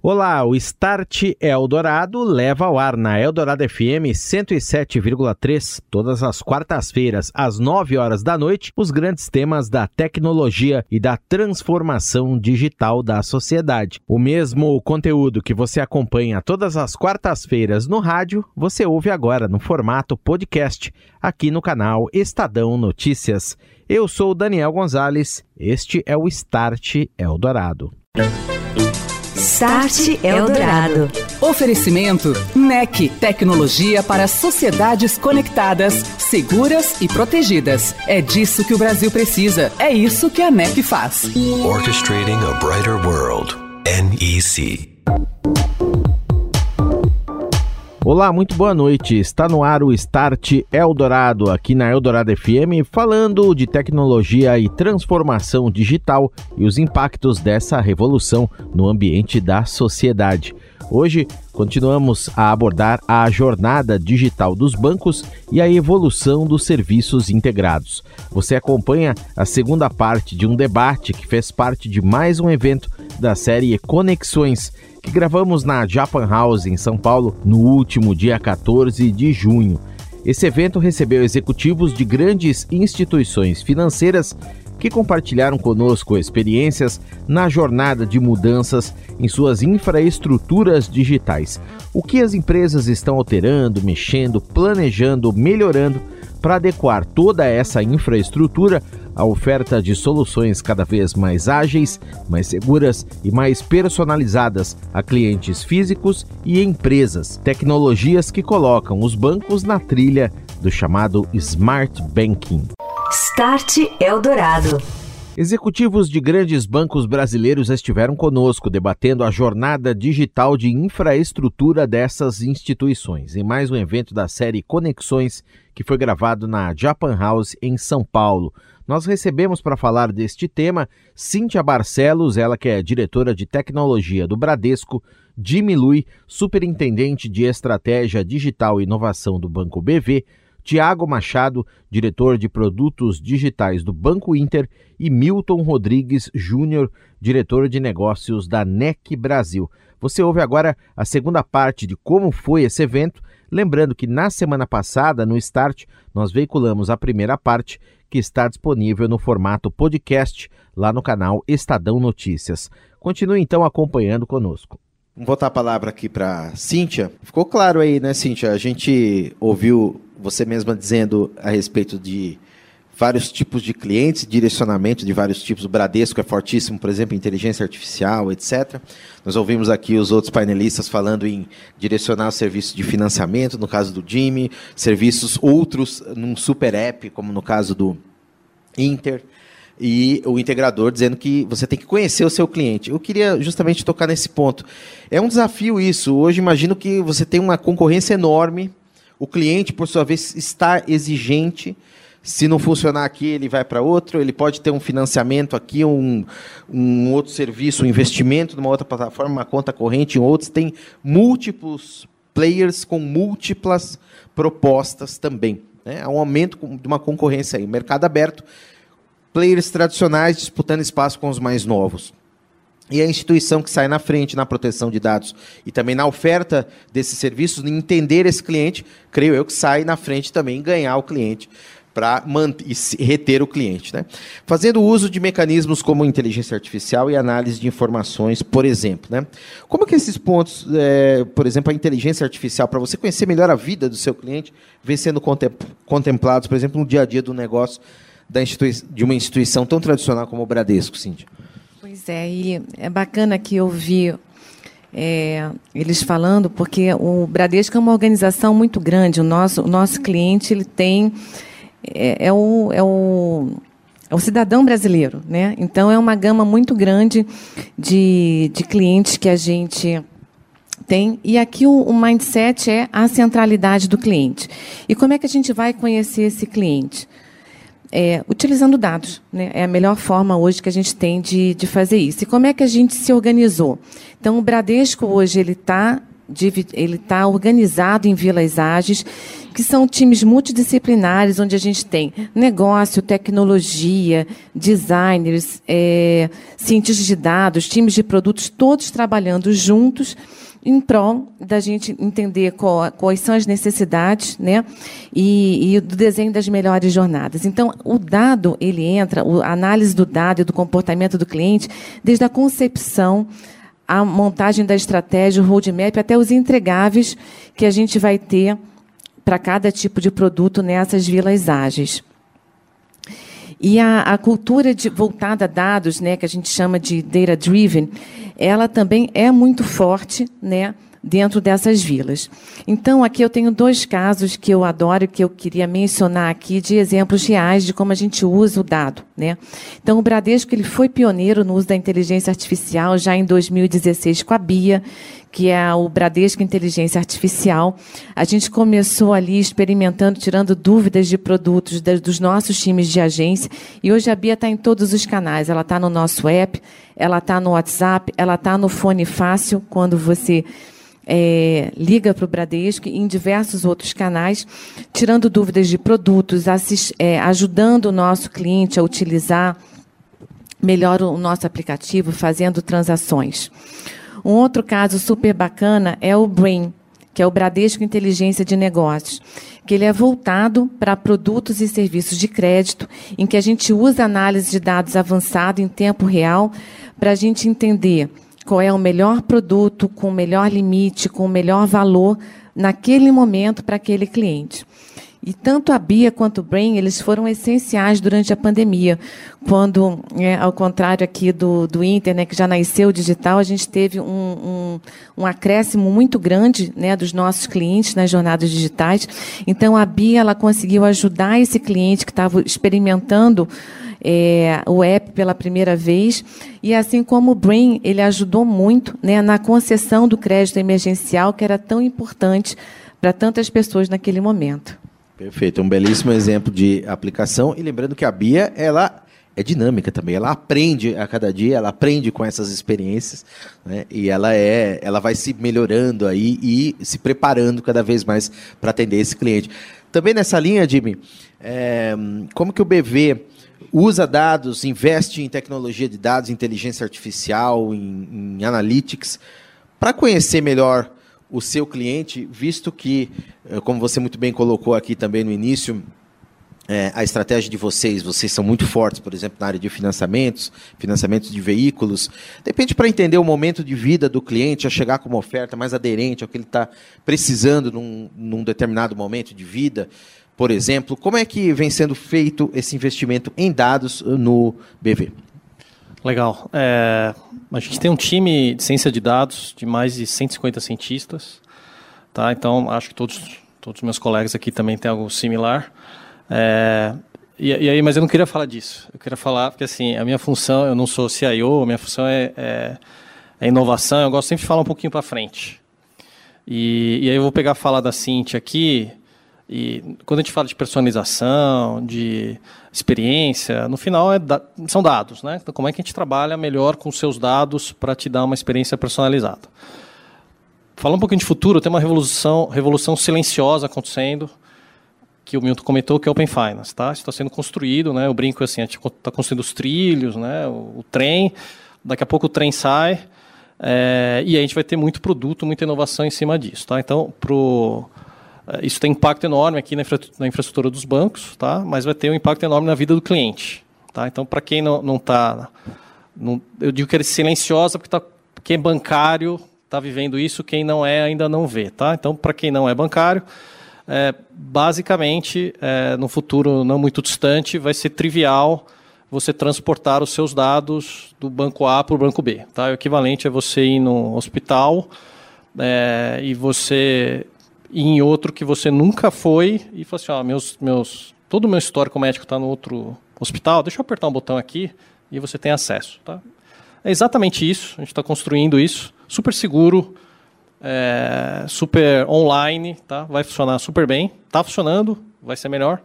Olá, o Start Eldorado leva ao ar na Eldorado FM 107,3 todas as quartas-feiras às 9 horas da noite os grandes temas da tecnologia e da transformação digital da sociedade. O mesmo conteúdo que você acompanha todas as quartas-feiras no rádio, você ouve agora no formato podcast aqui no canal Estadão Notícias. Eu sou Daniel Gonzalez, este é o Start Eldorado. Start Eldorado. Oferecimento NEC, tecnologia para sociedades conectadas, seguras e protegidas. É disso que o Brasil precisa. É isso que a NEC faz. Orchestrating a brighter world. NEC. Olá, muito boa noite. Está no ar o Start Eldorado, aqui na Eldorado FM, falando de tecnologia e transformação digital e os impactos dessa revolução no ambiente da sociedade. Hoje continuamos a abordar a jornada digital dos bancos e a evolução dos serviços integrados. Você acompanha a segunda parte de um debate que fez parte de mais um evento da série Conexões que gravamos na Japan House em São Paulo no último dia 14 de junho. Esse evento recebeu executivos de grandes instituições financeiras que compartilharam conosco experiências na jornada de mudanças em suas infraestruturas digitais. O que as empresas estão alterando, mexendo, planejando, melhorando para adequar toda essa infraestrutura à oferta de soluções cada vez mais ágeis, mais seguras e mais personalizadas a clientes físicos e empresas. Tecnologias que colocam os bancos na trilha do chamado Smart Banking. Start Eldorado. Executivos de grandes bancos brasileiros estiveram conosco debatendo a jornada digital de infraestrutura dessas instituições, em mais um evento da série Conexões, que foi gravado na Japan House em São Paulo. Nós recebemos para falar deste tema Cíntia Barcelos, ela que é diretora de tecnologia do Bradesco, Jimmy Lui, superintendente de estratégia digital e inovação do Banco BV, Tiago Machado, diretor de produtos digitais do Banco Inter, e Milton Rodrigues Júnior, diretor de negócios da NEC Brasil. Você ouve agora a segunda parte de como foi esse evento. Lembrando que na semana passada, no Start, nós veiculamos a primeira parte, que está disponível no formato podcast lá no canal Estadão Notícias. Continue então acompanhando conosco. Vamos voltar a palavra aqui para Cíntia. Ficou claro aí, né, Cíntia? A gente ouviu você mesma dizendo a respeito de vários tipos de clientes, direcionamento de vários tipos. O Bradesco é fortíssimo, por exemplo, em inteligência artificial, etc. Nós ouvimos aqui os outros painelistas falando em direcionar serviços de financiamento, no caso do Jimmy, serviços outros num super app, como no caso do Inter e o integrador dizendo que você tem que conhecer o seu cliente. Eu queria justamente tocar nesse ponto. É um desafio isso. Hoje imagino que você tem uma concorrência enorme o cliente, por sua vez, está exigente. Se não funcionar aqui, ele vai para outro. Ele pode ter um financiamento aqui, um, um outro serviço, um investimento numa outra plataforma, uma conta corrente em outros. Tem múltiplos players com múltiplas propostas também. Né? Há um aumento de uma concorrência aí. Mercado aberto, players tradicionais disputando espaço com os mais novos. E a instituição que sai na frente na proteção de dados e também na oferta desses serviços, entender esse cliente, creio eu que sai na frente também ganhar o cliente para reter o cliente. Né? Fazendo uso de mecanismos como inteligência artificial e análise de informações, por exemplo. Né? Como que esses pontos, é, por exemplo, a inteligência artificial, para você conhecer melhor a vida do seu cliente, vem sendo contemplados, por exemplo, no dia a dia do negócio da de uma instituição tão tradicional como o Bradesco, Cíntia? Pois é, e é bacana que eu é, eles falando, porque o Bradesco é uma organização muito grande. O nosso, o nosso cliente ele tem é, é, o, é, o, é o cidadão brasileiro, né? Então é uma gama muito grande de, de clientes que a gente tem. E aqui o, o mindset é a centralidade do cliente. E como é que a gente vai conhecer esse cliente? é, utilizando dados. Né? É a melhor forma hoje que a gente tem de, de fazer isso. E como é que a gente se organizou? Então, o Bradesco hoje ele está ele está organizado em vilas ágeis, que são times multidisciplinares, onde a gente tem negócio, tecnologia, designers, é, cientistas de dados, times de produtos, todos trabalhando juntos em prol da gente entender qual, quais são as necessidades né, e, e do desenho das melhores jornadas. Então, o dado, ele entra, a análise do dado e do comportamento do cliente, desde a concepção, a montagem da estratégia, o roadmap, até os entregáveis que a gente vai ter para cada tipo de produto nessas vilas ágeis. E a, a cultura de, voltada a dados, né, que a gente chama de data driven, ela também é muito forte, né, dentro dessas vilas. Então, aqui eu tenho dois casos que eu adoro que eu queria mencionar aqui de exemplos reais de como a gente usa o dado, né? Então, o Bradesco ele foi pioneiro no uso da inteligência artificial já em 2016 com a Bia, que é o Bradesco Inteligência Artificial. A gente começou ali experimentando, tirando dúvidas de produtos dos nossos times de agência, e hoje a Bia está em todos os canais. Ela está no nosso app, ela está no WhatsApp, ela está no fone fácil, quando você é, liga para o Bradesco e em diversos outros canais, tirando dúvidas de produtos, assist, é, ajudando o nosso cliente a utilizar melhor o nosso aplicativo, fazendo transações. Um outro caso super bacana é o Brain, que é o Bradesco Inteligência de Negócios, que ele é voltado para produtos e serviços de crédito, em que a gente usa análise de dados avançado em tempo real para a gente entender qual é o melhor produto, com o melhor limite, com o melhor valor naquele momento para aquele cliente. E tanto a Bia quanto o Brain, eles foram essenciais durante a pandemia, quando, é, ao contrário aqui do, do Inter, né, que já nasceu digital, a gente teve um, um, um acréscimo muito grande né, dos nossos clientes nas jornadas digitais. Então, a Bia ela conseguiu ajudar esse cliente que estava experimentando é, o app pela primeira vez. E assim como o Brain, ele ajudou muito né, na concessão do crédito emergencial, que era tão importante para tantas pessoas naquele momento. Perfeito, um belíssimo exemplo de aplicação. E lembrando que a Bia, ela é dinâmica também. Ela aprende a cada dia, ela aprende com essas experiências, né? E ela é, ela vai se melhorando aí e se preparando cada vez mais para atender esse cliente. Também nessa linha, Jimmy, é, como que o BV usa dados, investe em tecnologia de dados, inteligência artificial, em, em analytics, para conhecer melhor o seu cliente, visto que, eh, como você muito bem colocou aqui também no início, é, a estratégia de vocês, vocês são muito fortes, por exemplo, na área de financiamentos, financiamentos de veículos. Depende para entender o momento de vida do cliente, a chegar com uma oferta mais aderente ao que ele está precisando num, num determinado momento de vida por exemplo. Como é que vem sendo feito esse investimento em dados no BV? Legal. É, a gente tem um time de ciência de dados de mais de 150 cientistas. Tá? Então, acho que todos, todos os meus colegas aqui também têm algo similar. É, e, e, aí, mas eu não queria falar disso. Eu queria falar, porque assim, a minha função, eu não sou CIO, a minha função é, é, é inovação, eu gosto sempre de falar um pouquinho para frente. E, e, aí eu vou pegar a fala da Cintia aqui, e quando a gente fala de personalização, de experiência, no final é da, são dados, né? Então, como é que a gente trabalha melhor com seus dados para te dar uma experiência personalizada? Falando um pouquinho de futuro, tem uma revolução, revolução silenciosa acontecendo, que o Milton comentou, que é Open Finance, tá? Está sendo construído, né? Eu brinco assim, a gente está construindo os trilhos, né? O, o, trem, daqui a pouco o trem sai, é, e a gente vai ter muito produto, muita inovação em cima disso, tá? Então, pro isso tem impacto enorme aqui na, infra na, infraestrutura dos bancos, tá? mas vai ter um impacto enorme na vida do cliente. Tá? Então, para quem não está. eu digo que é silenciosa, porque tá, quem é bancário está vivendo isso, quem não é ainda não vê. Tá? Então, para quem não é bancário, é, basicamente, é, no futuro não muito distante, vai ser trivial você transportar os seus dados do banco A para o banco B. Tá? O equivalente é você ir no hospital é, e você e em outro que você nunca foi e falou assim, ó, meus, meus, todo o meu histórico médico está no outro hospital, deixa eu apertar um botão aqui e você tem acesso. Tá? É exatamente isso, a gente está construindo isso, super seguro, é, super online, tá? vai funcionar super bem, está funcionando, vai ser melhor.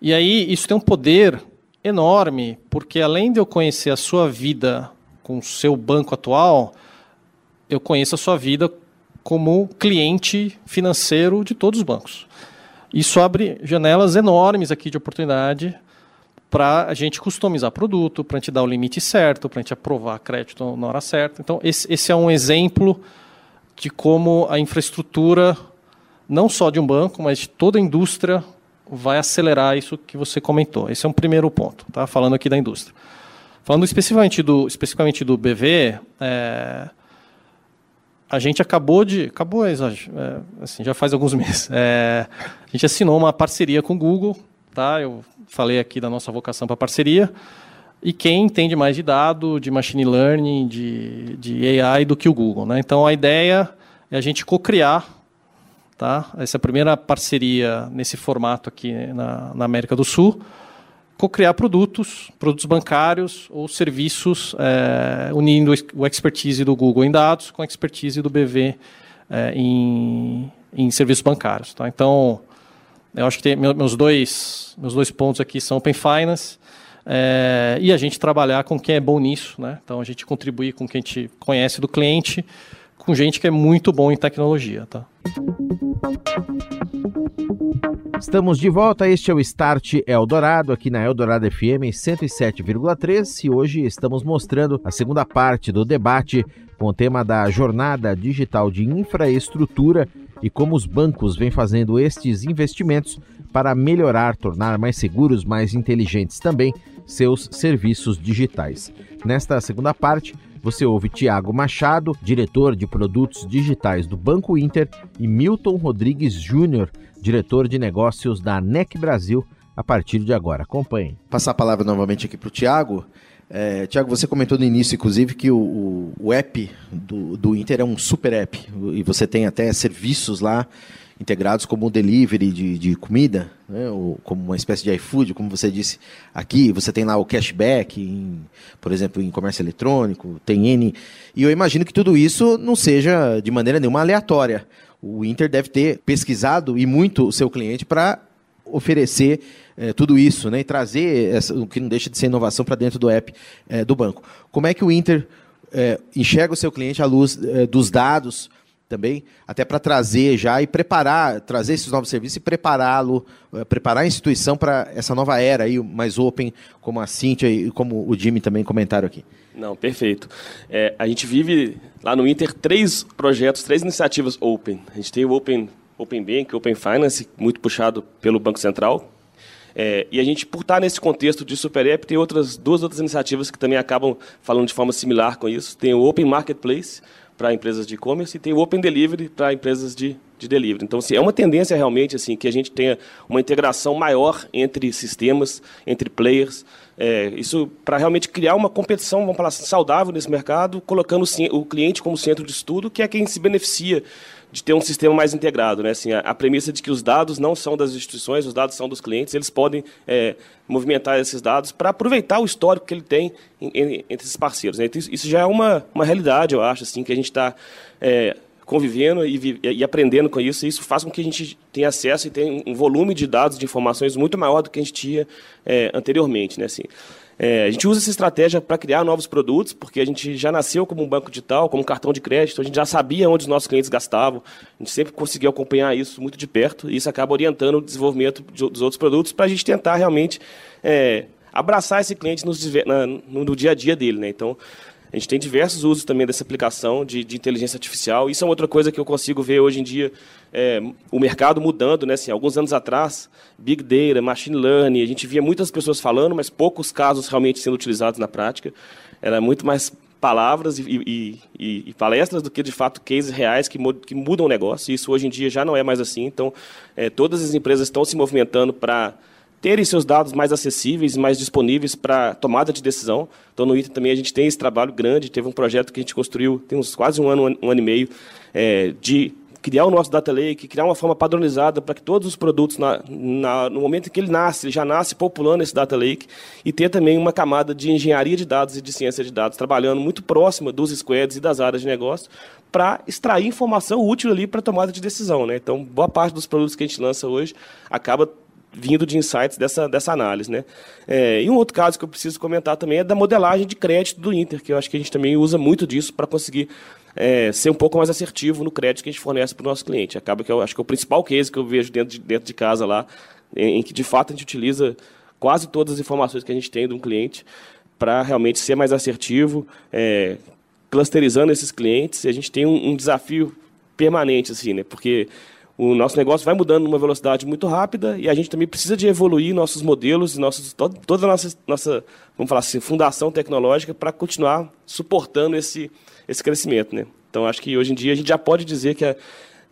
E aí isso tem um poder enorme, porque além de eu conhecer a sua vida com o seu banco atual, eu conheço a sua vida como cliente financeiro de todos os bancos. Isso abre janelas enormes aqui de oportunidade para a gente customizar produto, para a gente dar o limite certo, para a gente aprovar crédito na hora certa. Então, esse, esse é um exemplo de como a infraestrutura, não só de um banco, mas de toda a indústria, vai acelerar isso que você comentou. Esse é um primeiro ponto, tá? falando aqui da indústria. Falando especificamente do, especificamente do BV, é, a gente acabou de. Acabou, é, assim, já faz alguns meses. É, a gente assinou uma parceria com o Google, tá? Eu falei aqui da nossa vocação para parceria. E quem entende mais de dado, de machine learning, de, de AI do que o Google. Né? Então a ideia é a gente co-criar tá? essa primeira parceria nesse formato aqui na, na América do Sul co-criar produtos, produtos bancários ou serviços, é, unindo o expertise do Google em dados com a expertise do BV é, em, em serviços bancários. Tá? Então, eu acho que tem, meus, dois, meus dois pontos aqui são Open Finance é, e a gente trabalhar com quem é bom nisso. Né? Então, a gente contribuir com quem a gente conhece do cliente, com gente que é muito bom em tecnologia. Tá? Estamos de volta, este é o Start Eldorado, aqui na Eldorado FM 107,3 e hoje estamos mostrando a segunda parte do debate com o tema da jornada digital de infraestrutura e como os bancos vêm fazendo estes investimentos para melhorar, tornar mais seguros, mais inteligentes também seus serviços digitais. Nesta segunda parte, você ouve Tiago Machado, diretor de produtos digitais do Banco Inter, e Milton Rodrigues Júnior, diretor de negócios da NEC Brasil, a partir de agora. Acompanhe. Passar a palavra novamente aqui para o Tiago. É, Tiago, você comentou no início, inclusive, que o, o, app do, do, Inter é um super app e você tem até serviços lá integrados como o delivery de, de comida, né, ou como uma espécie de iFood, como você disse aqui. Você tem lá o cashback, em, por exemplo, em comércio eletrônico, tem N. E eu imagino que tudo isso não seja de maneira nenhuma aleatória o Inter deve ter pesquisado e muito o seu cliente para oferecer é, tudo isso né, e trazer essa, o que não deixa de ser inovação para dentro do app é, do banco. Como é que o Inter é, enxerga o seu cliente à luz dos dados também, até para trazer já e preparar, trazer esses novos serviços e prepará-lo, preparar a instituição para essa nova era aí, mais open, como a Cíntia e como o Jimmy também comentaram aqui. Não, perfeito. É, a gente vive lá no Inter três projetos, três iniciativas open. A gente tem o Open, open Bank, Open Finance, muito puxado pelo Banco Central. É, e a gente, por estar nesse contexto de Super App, tem outras duas outras iniciativas que também acabam falando de forma similar com isso. Tem o Open Marketplace para empresas de e-commerce e tem o Open Delivery para empresas de, de delivery. Então, assim, é uma tendência realmente assim que a gente tenha uma integração maior entre sistemas, entre players, é, isso para realmente criar uma competição, vamos falar assim, saudável nesse mercado, colocando o cliente como centro de estudo, que é quem se beneficia de ter um sistema mais integrado. Né? Assim, a, a, premissa de que os dados não são das instituições, os dados são dos clientes, eles podem é, movimentar esses dados para aproveitar o histórico que ele tem em, em, entre esses parceiros. Né? Então, isso já é uma, uma realidade, eu acho, assim, que a gente está é, convivendo e, e, aprendendo com isso, e isso faz com que a gente tenha acesso e tenha um volume de dados, de informações muito maior do que a gente tinha é, anteriormente. Né, assim. É, a gente usa essa estratégia para criar novos produtos, porque a gente já nasceu como um banco digital, como um cartão de crédito, a gente já sabia onde os nossos clientes gastavam, a gente sempre conseguiu acompanhar isso muito de perto, e isso acaba orientando o desenvolvimento de, dos outros produtos para a gente tentar realmente é, abraçar esse cliente nos, na, no, no, dia a dia dele. Né? Então, a gente tem diversos usos também dessa aplicação de, de inteligência artificial. Isso é outra coisa que eu consigo ver hoje em dia é, o mercado mudando. Né? Assim, alguns anos atrás, Big Data, Machine Learning, a gente via muitas pessoas falando, mas poucos casos realmente sendo utilizados na prática. Era muito mais palavras e, e, e, e, palestras do que de fato cases reais que, que mudam o negócio. Isso hoje em dia já não é mais assim. Então, é, todas as empresas estão se movimentando para terem seus dados mais acessíveis, mais disponíveis para tomada de decisão. Então, no ITA também a gente tem esse trabalho grande. Teve um projeto que a gente construiu, tem uns quase um ano, um ano e meio, é, de criar o nosso data lake, criar uma forma padronizada para que todos os produtos, na, na, no momento em que ele nasce, ele já nasce populando esse data lake, e ter também uma camada de engenharia de dados e de ciência de dados, trabalhando muito próxima dos squads e das áreas de negócio, para extrair informação útil ali para tomada de decisão. Né? Então, boa parte dos produtos que a gente lança hoje acaba vindo de insights dessa, dessa análise. Né? É, e um outro caso que eu preciso comentar também é da modelagem de crédito do Inter, que eu acho que a gente também usa muito disso para conseguir é, ser um pouco mais assertivo no crédito que a gente fornece para o nosso cliente. Acaba que eu acho que é o principal case que eu vejo dentro de, dentro de casa lá, em, em que de fato a gente utiliza quase todas as informações que a gente tem de um cliente para realmente ser mais assertivo, é, clusterizando esses clientes. E a gente tem um, um desafio permanente, assim, né? Porque o nosso negócio vai mudando numa velocidade muito rápida e a gente também precisa de evoluir nossos modelos nossos, toda a nossa, nossa, vamos falar assim, fundação tecnológica para continuar suportando esse, esse crescimento. Né? Então, acho que hoje em dia a gente já pode dizer que a,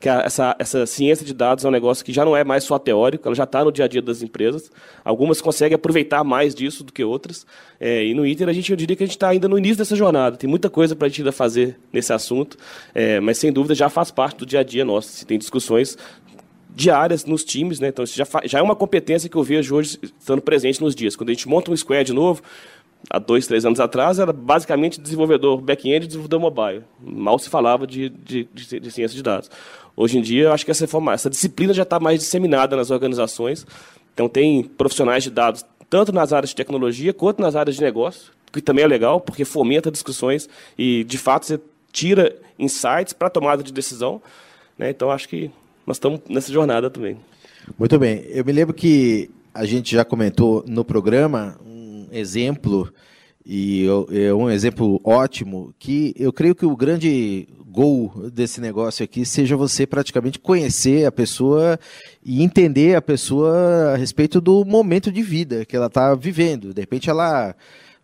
que a, essa, essa ciência de dados é um negócio que já não é mais só teórico, ela já está no dia a dia das empresas. Algumas conseguem aproveitar mais disso do que outras. É, e no ITER, a gente, eu diria que a gente está ainda no início dessa jornada. Tem muita coisa para a gente ainda fazer nesse assunto, é, mas sem dúvida já faz parte do dia a dia nosso. Tem discussões diárias nos times, né? então isso já, já é uma competência que eu vejo hoje estando presente nos dias. Quando a gente monta um squad novo, há dois, três anos atrás, era basicamente desenvolvedor back-end e desenvolvedor mobile. Mal se falava de, de, de, de, ciência de dados. Hoje em dia, eu acho que essa, essa disciplina já está mais disseminada nas organizações. Então, tem profissionais de dados, tanto nas áreas de tecnologia quanto nas áreas de negócio, que também é legal, porque fomenta discussões e, de fato, você tira insights para tomada de decisão. Né? Então, acho que nós estamos nessa jornada também. Muito bem. Eu me lembro que a gente já comentou no programa exemplo e é um exemplo ótimo que eu creio que o grande gol desse negócio aqui seja você praticamente conhecer a pessoa e entender a pessoa a respeito do momento de vida que ela está vivendo. De repente ela,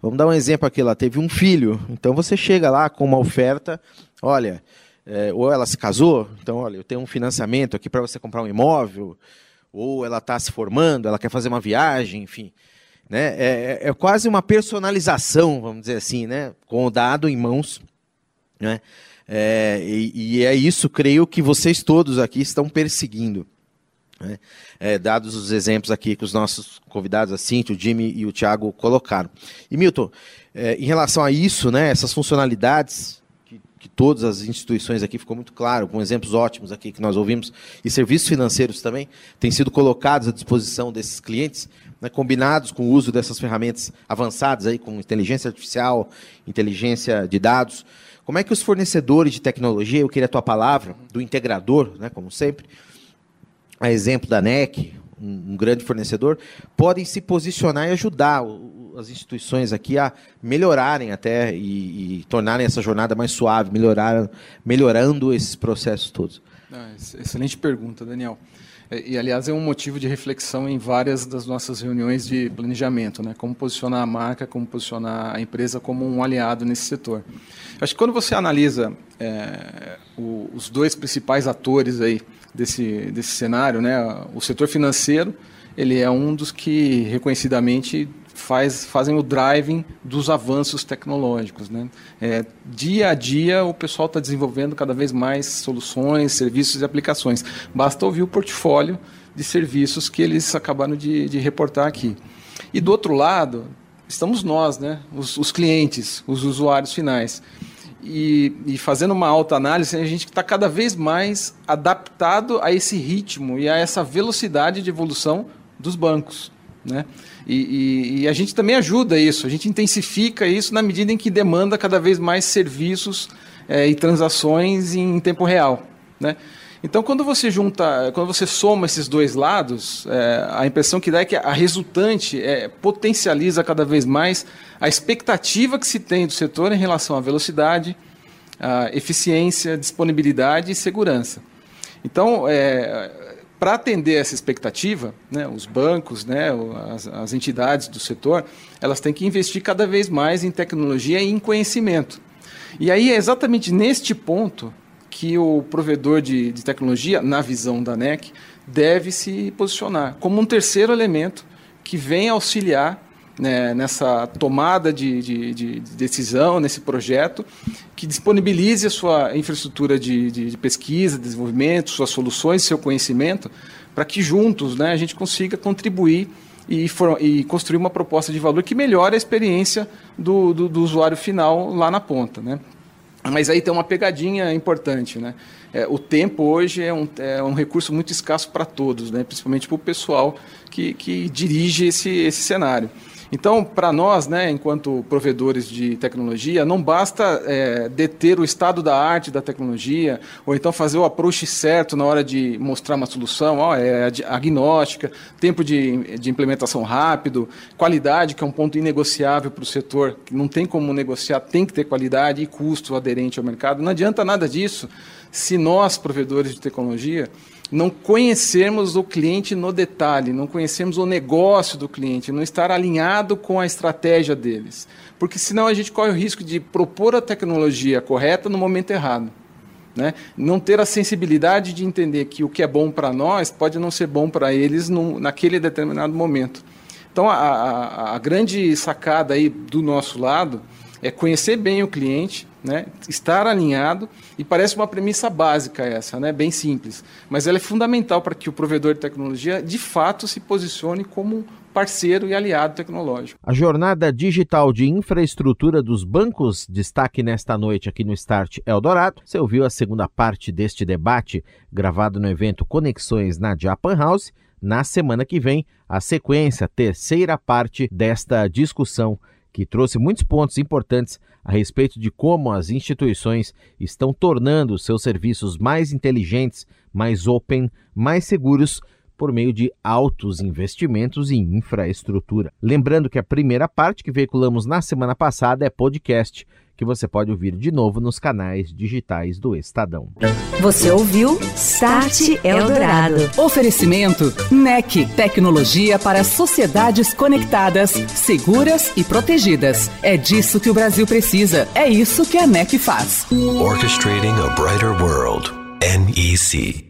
vamos dar um exemplo aqui, ela teve um filho, então você chega lá com uma oferta, olha, é, ou ela se casou, então olha, eu tenho um financiamento aqui para você comprar um imóvel, ou ela está se formando, ela quer fazer uma viagem, enfim. Né? É, é, é, quase uma personalização, vamos dizer assim, né? com o dado em mãos. Né? É, e, e, é isso, creio, que vocês todos aqui estão perseguindo. Né? É, dados os exemplos aqui que os nossos convidados, a Cintia, o Jimmy e o Thiago, colocaram. E Milton, é, em relação a isso, né, essas funcionalidades que, todas as instituições aqui ficou muito claro, com exemplos ótimos aqui que nós ouvimos, e serviços financeiros também, têm sido colocados à disposição desses clientes né, combinados com o uso dessas ferramentas avançadas, aí, com inteligência artificial, inteligência de dados, como é que os fornecedores de tecnologia, eu queria a tua palavra, do integrador, né, como sempre, a exemplo da NEC, um, um grande fornecedor, podem se posicionar e ajudar o, as instituições aqui a melhorarem até e, e, tornarem essa jornada mais suave, melhorar, melhorando esses processos todos? Ah, excelente pergunta, Daniel. É, e, aliás, é um motivo de reflexão em várias das nossas reuniões de planejamento, né? Como posicionar a marca, como posicionar a empresa como um aliado nesse setor. Acho que quando você analisa é, o, os dois principais atores aí desse, desse cenário, né? O setor financeiro, ele é um dos que reconhecidamente faz, fazem o driving dos avanços tecnológicos. Né? É, dia a dia, o pessoal está desenvolvendo cada vez mais soluções, serviços e aplicações. Basta ouvir o portfólio de serviços que eles acabaram de, de reportar aqui. E do outro lado, estamos nós, né? os, os clientes, os usuários finais. E, e, fazendo uma alta análise, a gente está cada vez mais adaptado a esse ritmo e a essa velocidade de evolução dos bancos. Né? E, e, e, a gente também ajuda isso, a gente intensifica isso na medida em que demanda cada vez mais serviços é, e transações em tempo real. Né? Então, quando você junta, quando você soma esses dois lados, é, a impressão que dá é que a resultante é, potencializa cada vez mais a expectativa que se tem do setor em relação à velocidade, à eficiência, disponibilidade e segurança. Então, é, para atender essa expectativa, né, os bancos, né, as, as, entidades do setor, elas têm que investir cada vez mais em tecnologia e em conhecimento. E aí é exatamente neste ponto que o provedor de, de tecnologia, na visão da NEC, deve se posicionar como um terceiro elemento que vem auxiliar né, nessa tomada de, de, de, decisão, nesse projeto, que disponibilize a sua infraestrutura de, de, pesquisa, desenvolvimento, suas soluções, seu conhecimento, para que juntos né, a gente consiga contribuir e, for, e, construir uma proposta de valor que melhore a experiência do, do, do usuário final lá na ponta. Né? Mas aí tem uma pegadinha importante, né? É, o tempo hoje é um, é um recurso muito escasso para todos, né? principalmente para o pessoal que, que dirige esse, esse cenário. Então, para nós, né, enquanto provedores de tecnologia, não basta é, deter o estado da arte da tecnologia, ou então fazer o approach certo na hora de mostrar uma solução, ó, é agnóstica, tempo de, de implementação rápido, qualidade, que é um ponto inegociável para o setor, que não tem como negociar, tem que ter qualidade e custo aderente ao mercado. Não adianta nada disso se nós, provedores de tecnologia, não conhecermos o cliente no detalhe, não conhecermos o negócio do cliente, não estar alinhado com a estratégia deles. Porque senão a gente corre o risco de propor a tecnologia correta no momento errado. Né? Não ter a sensibilidade de entender que o que é bom para nós pode não ser bom para eles naquele determinado momento. Então, a, a, a grande sacada aí do nosso lado é conhecer bem o cliente, né? estar alinhado, e parece uma premissa básica essa, né? bem simples, mas ela é fundamental para que o provedor de tecnologia de fato se posicione como parceiro e aliado tecnológico. A jornada digital de infraestrutura dos bancos, destaque nesta noite aqui no Start Eldorado. Você ouviu a segunda parte deste debate, gravado no evento Conexões na Japan House. Na semana que vem, a sequência, terceira parte desta discussão que trouxe muitos pontos importantes a respeito de como as instituições estão tornando seus serviços mais inteligentes, mais open, mais seguros por meio de altos investimentos em infraestrutura. Lembrando que a primeira parte que veiculamos na semana passada é podcast que você pode ouvir de novo nos canais digitais do Estadão. Você ouviu Start Eldorado. Oferecimento NEC, tecnologia para sociedades conectadas, seguras e protegidas. É disso que o Brasil precisa. É isso que a NEC faz. Orchestrating a brighter world. NEC.